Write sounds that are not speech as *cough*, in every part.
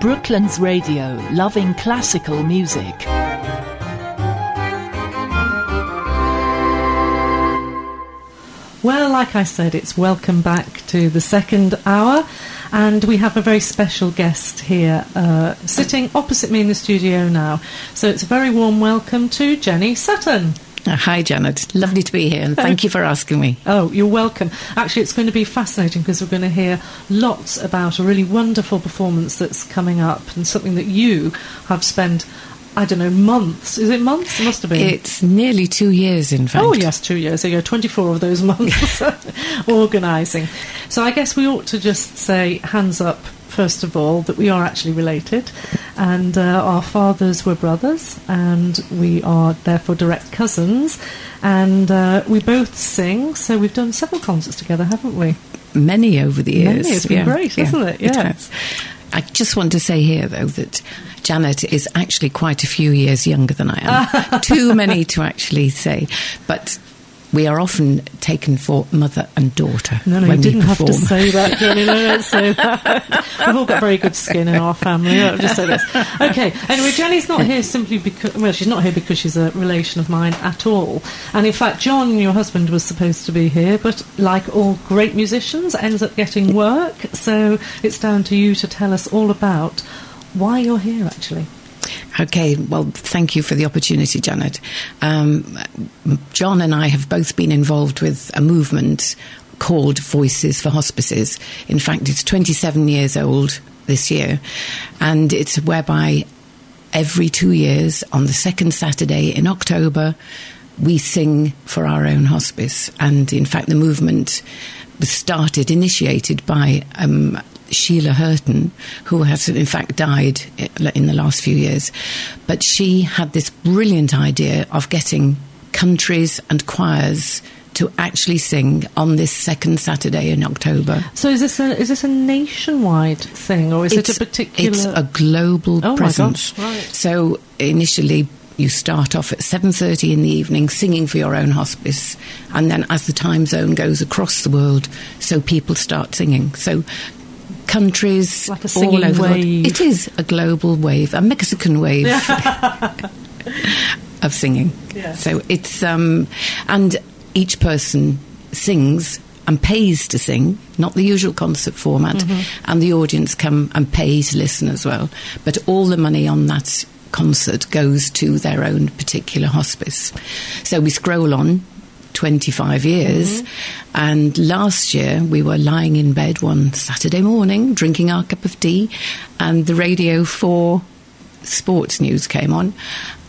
Brooklands Radio, loving classical music. Well, like I said, it's welcome back to the second hour, and we have a very special guest here uh, sitting opposite me in the studio now. So it's a very warm welcome to Jenny Sutton. Uh, hi, Janet. Lovely to be here, and thank you for asking me. Oh, you're welcome. Actually, it's going to be fascinating because we're going to hear lots about a really wonderful performance that's coming up and something that you have spent I don't know, months. Is it months? It must have been. It's nearly two years, in fact. Oh, yes, two years ago. 24 of those months *laughs* *laughs* organising. So I guess we ought to just say, hands up, first of all, that we are actually related. And uh, our fathers were brothers, and we are therefore direct cousins. And uh, we both sing, so we've done several concerts together, haven't we? Many over the years. Many. It's been yeah. great, hasn't it? Yeah. It I just want to say here, though, that Janet is actually quite a few years younger than I am. *laughs* Too many to actually say. But we are often taken for mother and daughter. No, no, when you didn't have to say that, *laughs* Jenny. No, don't say that. We've all got very good skin in our family. I'll just say this. Okay. Anyway, Jenny's not here simply because, well, she's not here because she's a relation of mine at all. And in fact, John, your husband, was supposed to be here, but like all great musicians, ends up getting work. So it's down to you to tell us all about why you're here, actually. Okay, well, thank you for the opportunity, Janet. Um, John and I have both been involved with a movement called Voices for Hospices. In fact, it's 27 years old this year, and it's whereby every two years, on the second Saturday in October, we sing for our own hospice. And in fact, the movement was started, initiated by um, Sheila Hurton, who has in fact died in the last few years. But she had this brilliant idea of getting countries and choirs to actually sing on this second Saturday in October. So is this a is this a nationwide thing, or is it's, it a particular? It's a global Oh presence. gosh, right. So initially. You start off at 7:30 in the evening singing for your own hospice and then as the time zone goes across the world so people start singing. So countries Like all over the world. It is a global wave, a Mexican wave *laughs* of singing. So it's um, and each person sings and pays to sing, not the usual concert format, Mm-hmm. and the audience come and pay to listen as well. But all the money on that concert goes to their own particular hospice. So we scroll on 25 years. And last year, we were lying in bed one Saturday morning, drinking our cup of tea, and the Radio 4 sports news came on.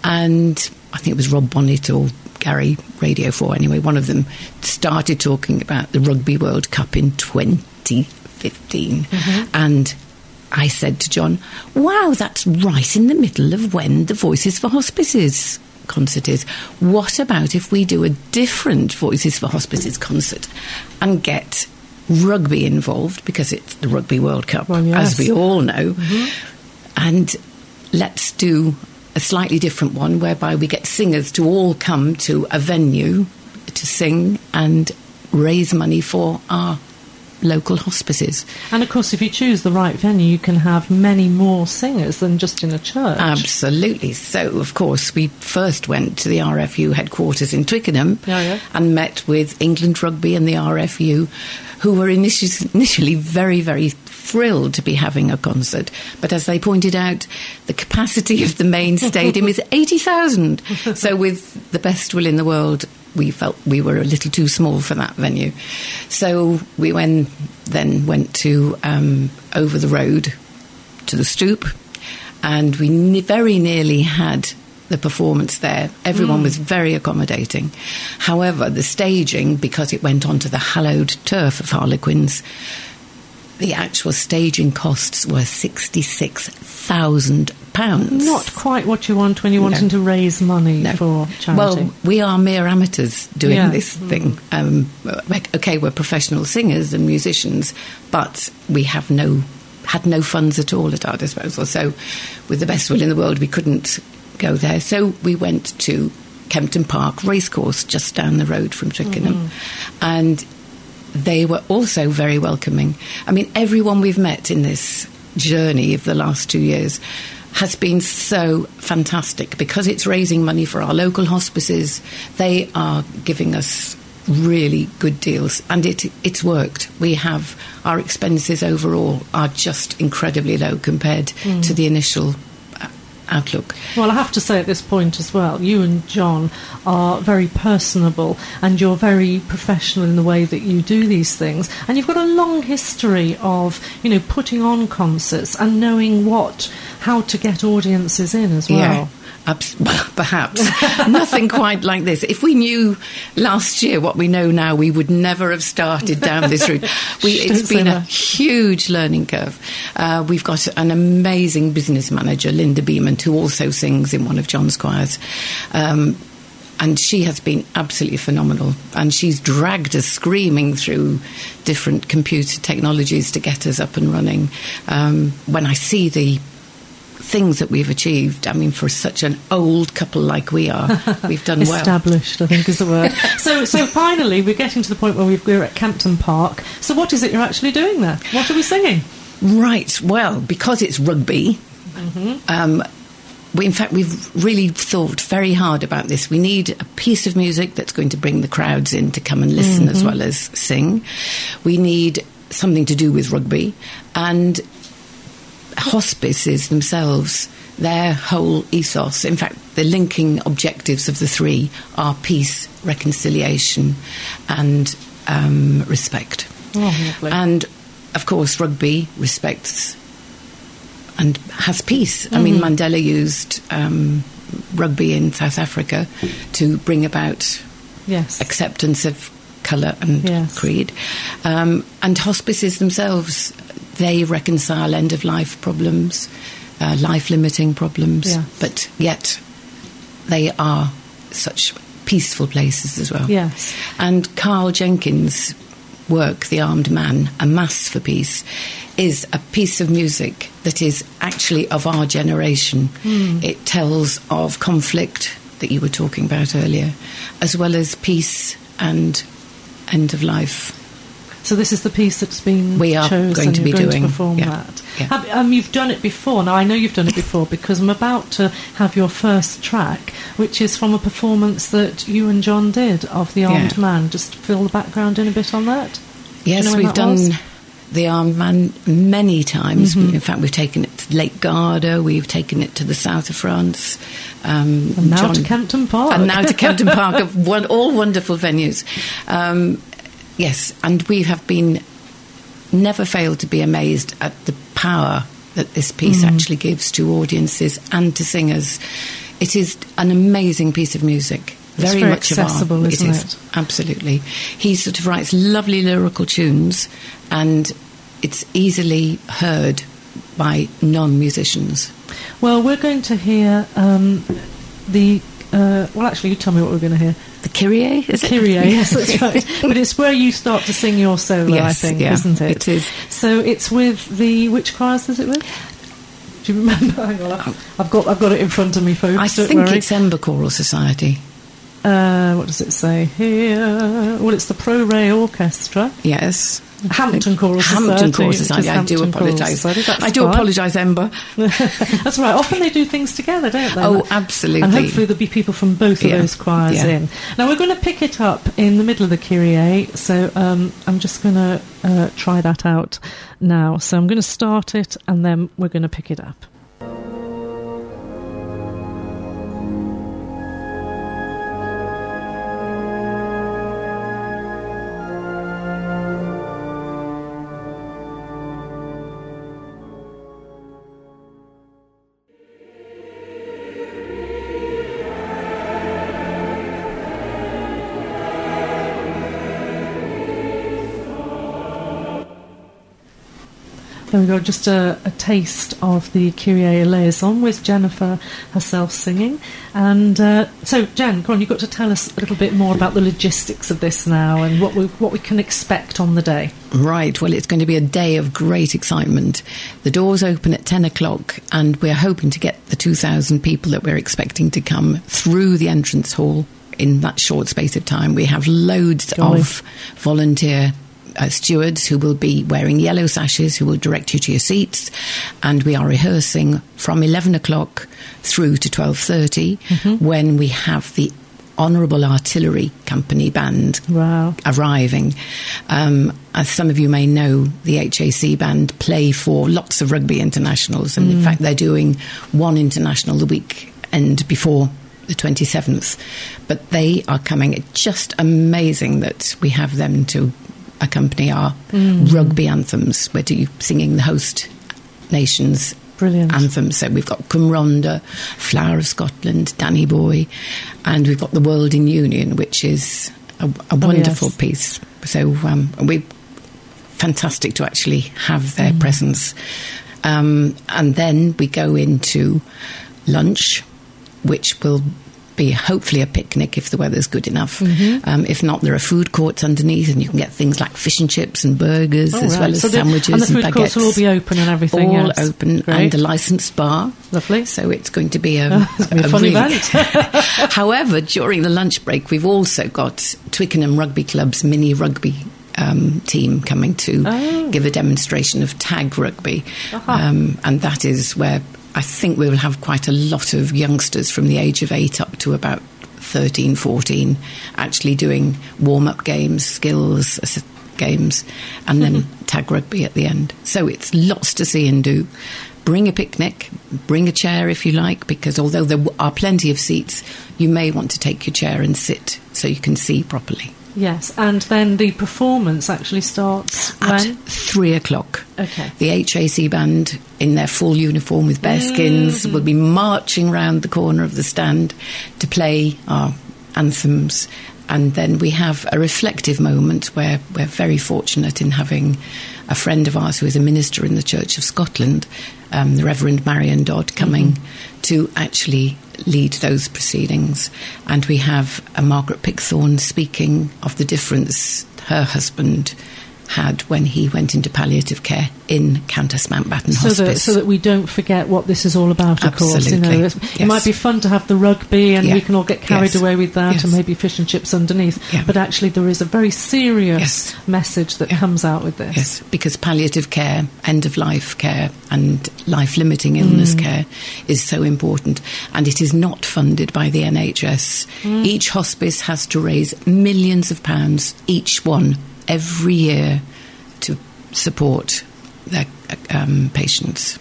And I think it was Rob Bonnet or Gary Radio 4, anyway, one of them started talking about the Rugby World Cup in 2015. Mm-hmm. And I said to John, wow, that's right in the middle of when the Voices for Hospices concert is. What about if we do a different Voices for Hospices concert and get rugby involved because it's the Rugby World Cup, Well, yes. as we all know, mm-hmm. and let's do a slightly different one whereby we get singers to all come to a venue to sing and raise money for our local hospices. And of course, if you choose the right venue, you can have many more singers than just in a church. Absolutely. So, of course, we first went to the RFU headquarters in Twickenham Yeah, yeah. and met with England Rugby and the RFU, who were initially very, very thrilled to be having a concert. But as they pointed out, the capacity of the main stadium is *laughs* 80,000. So, with the best will in the world, we felt we were a little too small for that venue. So, we went, then went to um, over the road to the stoop and we ne- very nearly had the performance there. Everyone was very accommodating. However, the staging, because it went onto the hallowed turf of Harlequins, the actual staging costs were £66,000. Not quite what you want when you're No. wanting to raise money No. for charity. Well, we are mere amateurs doing Yeah. this thing. Um, okay, we're professional singers and musicians, but we have no had no funds at all at our disposal. So, with the best will in the world, we couldn't go there. So we went to Kempton Park Racecourse, just down the road from Twickenham, and they were also very welcoming. I mean, everyone we've met in this journey of the last two years has been so fantastic because it's raising money for our local hospices. They are giving us really good deals and it it's worked we have our expenses overall are just incredibly low compared mm. to the initial uh, outlook. Well, I have to say at this point as well, you and John are very personable and you're very professional in the way that you do these things. And you've got a long history of, you know, putting on concerts and knowing what, how to get audiences in as well. Yeah. *laughs* Perhaps. Nothing quite like this. If we knew last year what we know now, we would never have started down this route. *laughs* We, it's been a huge learning curve. Uh, we've got an amazing business manager, Linda Beeman, who also sings in one of John's choirs. Um, and she has been absolutely phenomenal. And she's dragged us screaming through different computer technologies to get us up and running. Um, when I see the things that we've achieved. I mean, for such an old couple like we are, *laughs* we've done well. Established, I think, is the word. *laughs* so, so finally, we're getting to the point where we are at Kempton Park. So, what is it you're actually doing there? What are we singing? Right. Well, because it's rugby. Mm-hmm. Um, we, in fact, we've really thought very hard about this. We need a piece of music that's going to bring the crowds in to come and listen mm-hmm. as well as sing. We need something to do with rugby, and hospices themselves, their whole ethos, in fact, the linking objectives of the three are peace, reconciliation, and um, respect. Oh, and of course, rugby respects and has peace. Mm-hmm. I mean, mm-hmm. Mandela used um, rugby in South Africa to bring about yes. acceptance of colour and yes. creed. Um, and hospices themselves they reconcile end of life problems, uh, life limiting problems, but yet they are such peaceful places as well. Yes. And Karl Jenkins' work, The Armed Man, A Mass for Peace, is a piece of music that is actually of our generation. Mm. It tells of conflict that you were talking about earlier, as well as peace and end of life. So this is the piece that's been we are chosen. going to be going doing to perform yeah, that. Yeah. Have, um, you've done it before. Now I know you've done it before because I'm about to have your first track, which is from a performance that you and John did of the Armed yeah. Man. Just fill the background in a bit on that. Yes, you know we've done. Was? the Armed Man many times. Mm-hmm. In fact, we've taken it to Lake Garda, we've taken it to the south of France. Um, and now John, to Kempton Park. And now to Kempton Park, *laughs* of one, all wonderful venues. Um, yes, and we have been never failed to be amazed at the power that this piece mm. actually gives to audiences and to singers. It is an amazing piece of music. Very, very much accessible, of isn't it? Is, absolutely. He sort of writes lovely lyrical tunes, and it's easily heard by non-musicians. Well, we're going to hear um, the. Uh, well, actually, you tell me what we're going to hear. The Kyrie, is it? Kyrie, yes, *laughs* that's right. but it's where you start to sing your solo, yes, I think, yeah, isn't it? It is. So it's with the which choirs is it with? Do you remember? *laughs* Hang on, I've got I've got it in front of me, folks. I think worry. it's Ember Choral Society. Uh, what does it say here? Well, it's the Pro Re Orchestra. Yes. Hampton Choral Society. Hampton Choral Society. I do apologise. I do apologise, Ember. *laughs* That's right. Often they do things together, don't they? Oh, absolutely. And hopefully there'll be people from both yeah. of those choirs yeah. in. Now we're going to pick it up in the middle of the Kyrie. So um, I'm just going to uh, try that out now. So I'm going to start it and then we're going to pick it up. There we go, just a, a, taste of the Kyrie eleison with Jennifer herself singing. And uh, so, Jen, go on, you've got to tell us a little bit more about the logistics of this now and what we, what we can expect on the day. Right, well, it's going to be a day of great excitement. The doors open at 10 o'clock, and we're hoping to get the 2,000 people that we're expecting to come through the entrance hall in that short space of time. We have loads of volunteer uh, stewards who will be wearing yellow sashes who will direct you to your seats and we are rehearsing from 11 o'clock through to 12.30 Mm-hmm. when we have the honourable artillery company band Wow. arriving. Um, as some of you may know, the HAC band play for lots of rugby internationals, and in fact, they're doing one international the weekend before the 27th. But they are coming. It's just amazing that we have them to accompany our rugby anthems. We're do- singing the host nations Brilliant. anthems. So we've got Cwm Rhondda, Flower of Scotland, Danny Boy, and we've got the World in Union, which is a, a wonderful yes. piece. So um, we fantastic to actually have their presence. Um, and then we go into lunch, which will be hopefully a picnic if the weather's good enough. Um, if not, there are food courts underneath, and you can get things like fish and chips and burgers, Oh, as right. well as So the- sandwiches and the food baguettes. courts will all be open and everything. All yes. open Great. and a licensed bar. Lovely. So it's going to be a, *laughs* be a fun event. *laughs* However, during the lunch break, we've also got Twickenham Rugby Club's mini rugby um, team coming to Oh. give a demonstration of tag rugby. Aha. Um, and that is where I think we will have quite a lot of youngsters from the age of eight up to about 13, 14 actually doing warm up games, skills games, and then mm-hmm. tag rugby at the end. So it's lots to see and do. Bring a picnic, bring a chair if you like, because although there are plenty of seats, you may want to take your chair and sit so you can see properly. Yes, and then the performance actually starts At when? three o'clock. Okay. The HAC band, in their full uniform with bearskins, will be marching round the corner of the stand to play our anthems. And then we have a reflective moment where we're very fortunate in having a friend of ours who is a minister in the Church of Scotland, um, the Reverend Marion Dodd, coming to actually lead those proceedings. And we have a Margaret Pickthorne speaking of the difference her husband had when he went into palliative care in Countess Mountbatten So that, so that we don't forget what this is all about, of course. You know, Absolutely. It's- it might be fun to have the rugby and Yeah. we can all get carried Yes. away with that Yes. and maybe fish and chips underneath. Yeah. But actually, there is a very serious Yes. message that Yeah. comes out with this. Yes, because palliative care, end of life care, and life limiting Mm. illness care is so important. And it is not funded by the NHS. Mm. Each hospice has to raise millions of pounds, each one, every year to support their um, patients.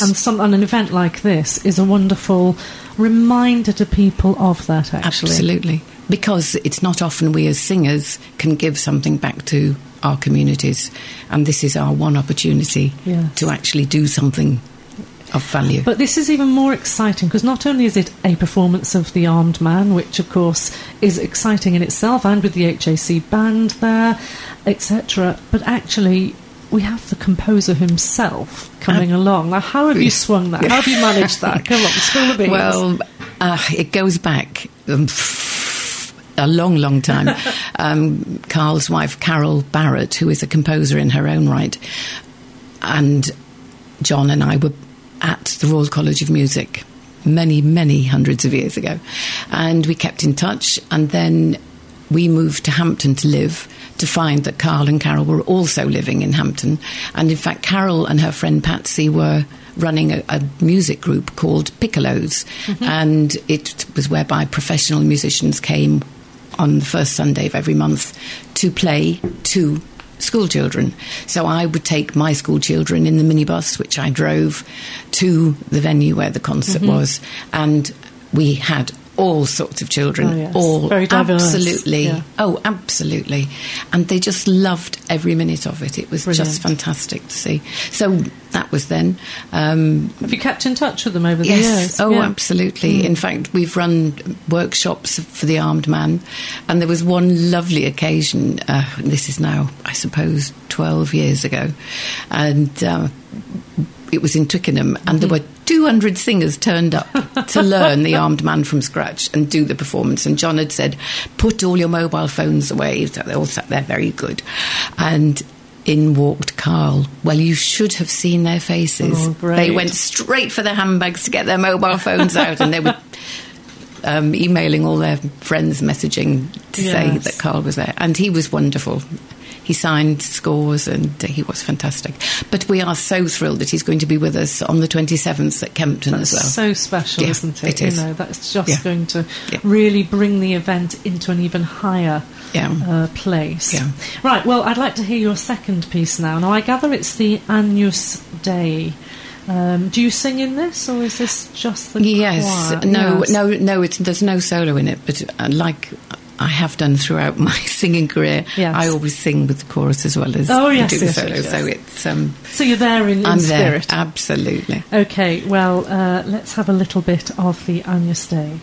And, some, and an event like this is a wonderful reminder to people of that, actually. Absolutely. Because it's not often we as singers can give something back to our communities. And this is our one opportunity Yes. to actually do something of value. But this is even more exciting because not only is it a performance of The Armed Man, which of course is exciting in itself, and with the HAC band there, etc., but actually we have the composer himself coming along. Now, how have you swung that? How have you managed that? Come on, spill the beans. Well, uh, it goes back um, a long, long time. *laughs* um, Karl's wife, Carol Barratt, who is a composer in her own right, and John and I were at the Royal College of Music many, many hundreds of years ago. And we kept in touch, and then we moved to Hampton to live to find that Karl and Carol were also living in Hampton. And in fact, Carol and her friend Patsy were running a, a music group called Piccolos, mm-hmm. and it was whereby professional musicians came on the first Sunday of every month to play to school children. So I would take my school children in the minibus, which I drove to the venue where the concert mm-hmm. was, and we had all sorts of children, Oh, yes. all Very diverse, absolutely, yeah. oh, absolutely, and they just loved every minute of it. It was Brilliant. just fantastic to see. So that was then. Um, have you kept in touch with them over the Yes. years? Oh, Yeah. Mm. absolutely. In fact, we've run workshops for the armed man, and there was one lovely occasion. Uh, this is now, I suppose, twelve years ago, and uh, it was in Twickenham, and there Mm-hmm. were. 200 singers turned up to *laughs* learn the armed man from scratch and do the performance. And John had said, Put all your mobile phones away. So they all sat there very good. And in walked Karl. Well, you should have seen their faces. Oh. They went straight for their handbags to get their mobile phones out, and they were *laughs* um, emailing all their friends, messaging to say that Karl was there, and he was wonderful. He signed scores and he was fantastic. But we are so thrilled that he's going to be with us on the 27th at Kempton That's as well. so special, Yeah, isn't it? it is. You know, that's just Yeah. going to Yeah. really bring the event into an even higher Yeah. uh, place. Yeah. Right, well, I'd like to hear your second piece now. Now, I gather it's the Agnus Dei. Um, do you sing in this, or is this just the Yes, choir? no, Yes. no, no. It's, there's no solo in it, but uh, like I have done throughout my *laughs* singing career, Yes. I always sing with the chorus as well as Oh, yes, do the yes, solo. yes. So it's um, So you're there in, in I'm there absolutely. Okay, well, uh, let's have a little bit of the Agnus Dei.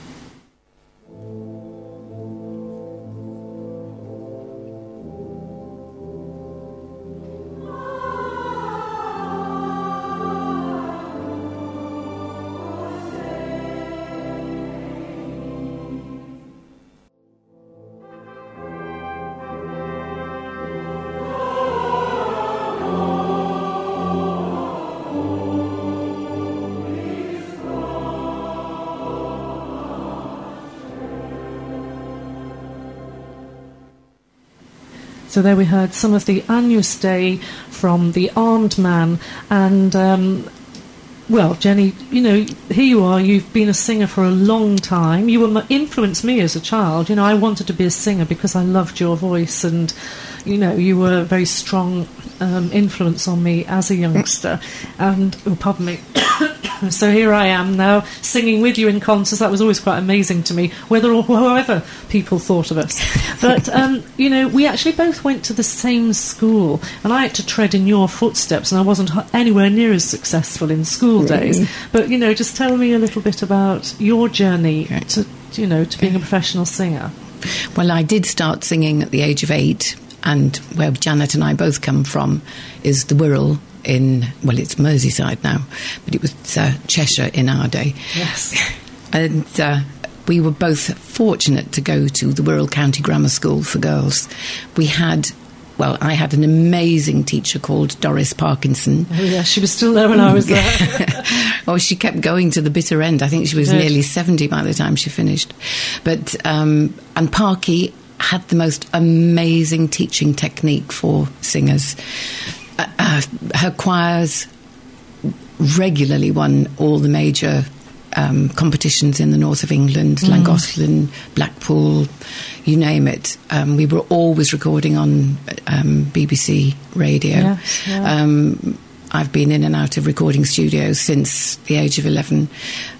So there we heard some of the Agnus Dei from the Armed Man, and um, well, Jenny, you know, here you are. You've been a singer for a long time. You influenced me as a child. You know, I wanted to be a singer because I loved your voice, and you know, you were a very strong um, influence on me as a youngster. And oh, pardon me. *laughs* so here I am now singing with you in concerts. That was always quite amazing to me, whether or however people thought of us. *laughs* But um, you know, we actually both went to the same school, and I had to tread in your footsteps, and I wasn't anywhere near as successful in school days. But you know, just tell me a little bit about your journey Okay. to you know to being a professional singer. Well, I did start singing at the age of eight, and where Janet and I both come from is the Wirral in, well, it's Merseyside now, but it was uh, Cheshire in our day. Yes. *laughs* And uh, we were both fortunate to go to the Wirral County Grammar School for girls. We had, well, I had an amazing teacher called Doris Parkinson. Oh yeah, she was still there when I was there. *laughs* oh, she kept going to the bitter end. I think she was Yes. nearly 70 by the time she finished. But, um, and Parky had the most amazing teaching technique for singers. Uh, her choirs regularly won all the major um, competitions in the north of England, Mm. Blackpool, you name it. Um, we were always recording on um, BBC radio. Yes, yeah. Um, I've been in and out of recording studios since the age of 11.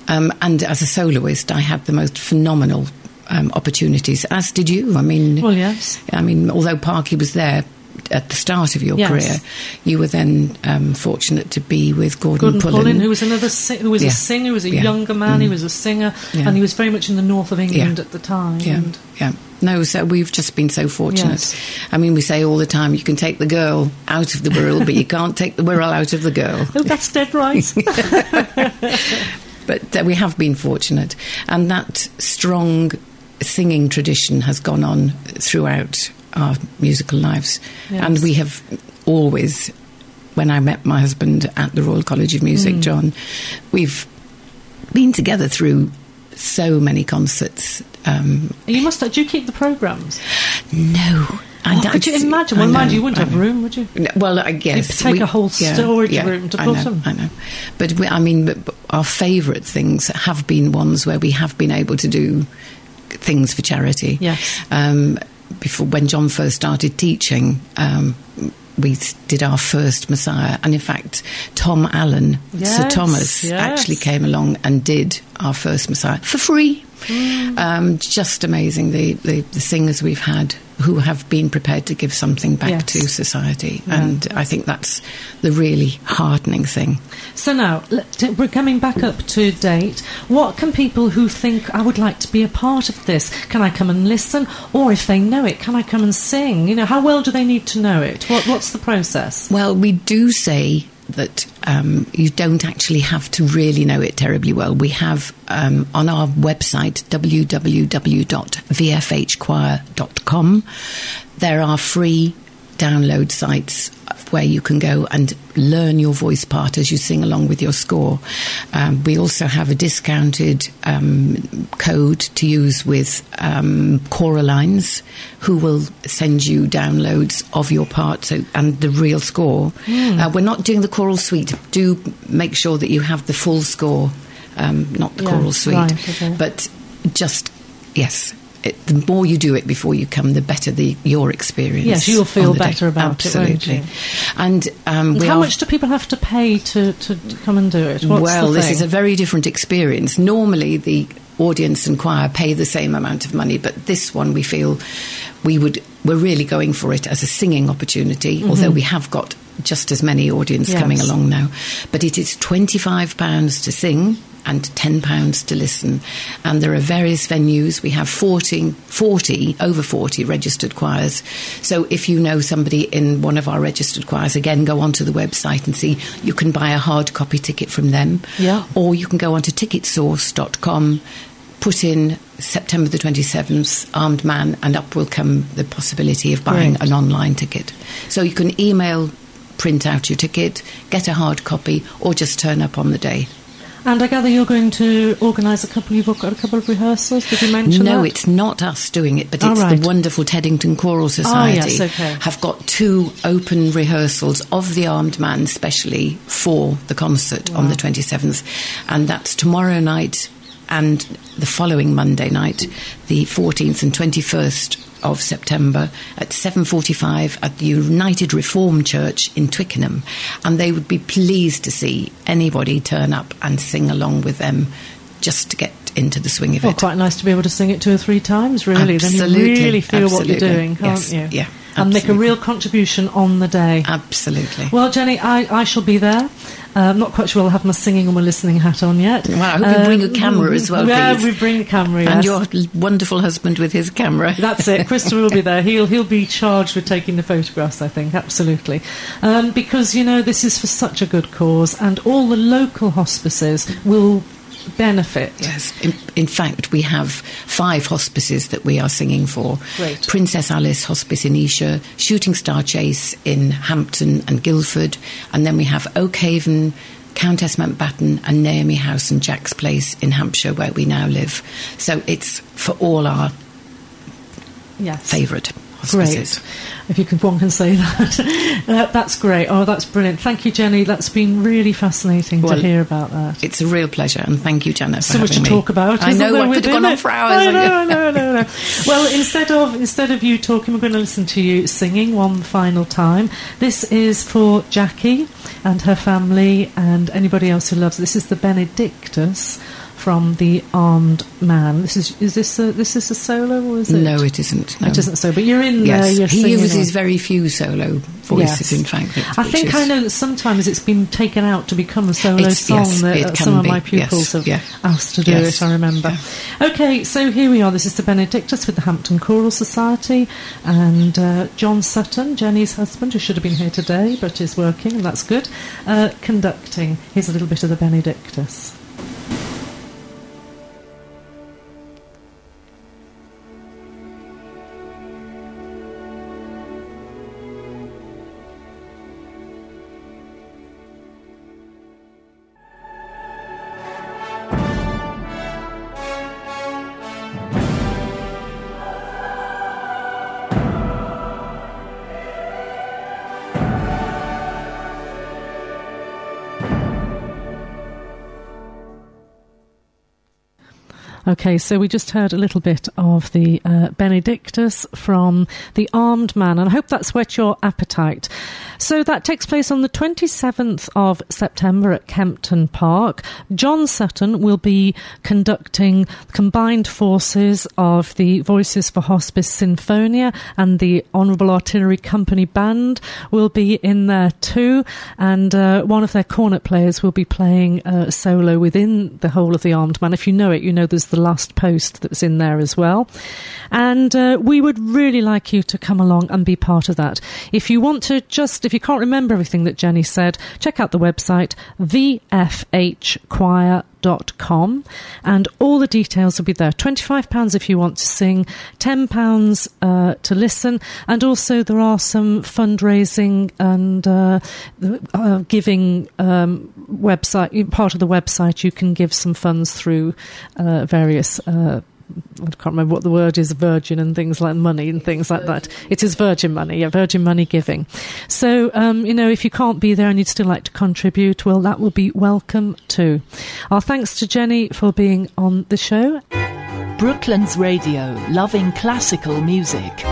Um, and as a soloist, I had the most phenomenal um, opportunities, as did you. I mean, Well, yes. I mean, although Parky was there at the start of your Yes. career, you were then um, fortunate to be with Gordon, Gordon Pullen, who was another si- who was Yeah. a singer, who was a Yeah. younger man, he Mm. was a singer, Yeah. and he was very much in the north of England at the time. Yeah, yeah. No, so we've just been so fortunate. Yes. I mean, we say all the time, you can take the girl out of the Wirral, but you can't take the Wirral out of the girl. *laughs* oh, that's dead right. *laughs* *laughs* But uh, we have been fortunate, and that strong singing tradition has gone on throughout our musical lives. Yes. And we have always, when I met my husband at the Royal College of Music, Mm. John, we've been together through so many concerts. Um, you must. Do you keep the programs? no. Oh, could you imagine? Well, mind you, wouldn't have room, would you? No, Well, I guess It'd take a whole storage room to I put know, them. I know, but we, I mean, but, but our favourite things have been ones where we have been able to do things for charity. Yes. Um, before when John first started teaching, um, we did our first Messiah, and in fact, Tom Allen, Sir Thomas, yes. actually came along and did our first Messiah for free. Mm. Um, just amazing the, the, the singers we've had who have been prepared to give something back Yes. to society, Yeah. and I think that's the really heartening thing. So now, we're coming back up to date. What can people who think I would like to be a part of this? Can I come and listen, or if they know it, can I come and sing? You know, how well do they need to know it? What, what's the process? Well, we do say that um, you don't actually have to really know it terribly well. We have um, on our website, www.vfhchoir.com, there are free download sites where you can go and learn your voice part as you sing along with your score. Um, we also have a discounted um, code to use with um, Coralines, who will send you downloads of your part so, and the real score. Uh, we're not doing the choral suite. Do make sure that you have the full score, um, not the Yeah, choral suite. right, okay. But just, yes. It, the more you do it before you come, the better the your experience. Yes, you'll feel the day. better about it, Absolutely. And um, we How much do people have to pay to, to, to come and do it? What's well, this is a very different experience. Normally, the audience and choir pay the same amount of money, but this one we feel we would we're really going for it as a singing opportunity. Although we have got just as many audience. Yes. coming along now, but it is twenty five pounds to sing. And £10 to listen. And there are various venues. We have 40, 40, over 40 registered choirs. So if you know somebody in one of our registered choirs, again, go onto the website and see. You can buy a hard copy ticket from them Yeah. or you can go onto ticketsource.com, put in September the 27th, armed man, and up will come the possibility of buying Great. an online ticket. So you can email, print out your ticket, get a hard copy, or just turn up on the day. And I gather you're going to organise a couple. You've got a couple of rehearsals. Did you mention no, that? it's not us doing it, but Oh, it's right. the wonderful Teddington Choral ah, Society. yes, okay. Have got two open rehearsals of the Armed Man, specially for the concert on the 27th, and that's tomorrow night and the following Monday night, the 14th and 21st of September at 7:45 at the United Reformed Church in Twickenham, and they would be pleased to see anybody turn up and sing along with them, just to get into the swing of Well, it. quite nice to be able to sing it two or three times, really. Then you really feel what you're doing, can't Yes, you? yeah, And make a real contribution on the day. Absolutely. Well, Jenny, I, I shall be there. Uh, I'm not quite sure I'll have my singing and my listening hat on yet. Well, I hope you bring a camera as well, Yeah, please. we bring a camera, and your wonderful husband with his camera. *laughs* That's it. Christopher will be there. He'll he'll be charged with taking the photographs. I think absolutely, um, because you know this is for such a good cause, and all the local hospices will benefit. Yes. In, in fact, we have five hospices that we are singing for. Great. Princess Alice Hospice in Esher, Shooting Star Chase in Hampton and Guildford, and then we have Oakhaven, Countess Mountbatten, and Naomi House and Jack's Place in Hampshire, where we now live. So it's for all our Yes. favourite. Great. If you can, one can say *laughs* that. uh, that's great. Oh, that's brilliant. Thank you, Jenny. That's been really fascinating Well, to hear about that. It's a real pleasure, and thank you, Janet, for so much to me. talk about. I know I could have gone on for hours. I know, I know, I know, I *laughs* know. Well, instead of instead of you talking, we're going to listen to you singing one final time. This is for Jackie and her family and anybody else who loves. This is the Benedictus from the Armed Man. This is is this a, this is a solo or is it? No, it isn't. No. It isn't so. But you're in. Yes, he uses on. very few solo voices. Yes. In fact, I think is- I know that sometimes it's been taken out to become a solo song yes, that it some of be, my pupils yes, have yeah. asked to do it, I remember. Okay, so here we are. This is the Benedictus with the Hampton Choral Society and uh, John Sutton, Jenny's husband, who should have been here today but is working, and that's good, uh, conducting. Here's a little bit of the Benedictus. Okay, so we just heard a little bit of the uh, Benedictus from The Armed Man, and I hope that's whet your appetite. So that takes place on the 27th of September at Kempton Park. John Sutton will be conducting combined forces of the Voices for Hospice Sinfonia and the Honourable Artillery Company Band will be in there too, and uh, one of their cornet players will be playing a solo within the whole of The Armed Man. If you know it, you know there's the last post that's in there as well. And uh, we would really like you to come along and be part of that. If you want to just, if you can't remember everything that Jenny said, check out the website vfhchoir.com and all the details will be there. £25 if you want to sing, £10 uh, to listen, and also there are some fundraising and uh, uh, giving um, website, part of the website, you can give some funds through uh, various uh, I can't remember what the word is, virgin and things like money and things like that. It is virgin money, yeah, virgin money giving. So, um, you know, if you can't be there and you'd still like to contribute, well, that will be welcome too. Our thanks to Jenny for being on the show. Brooklands Radio, loving classical music.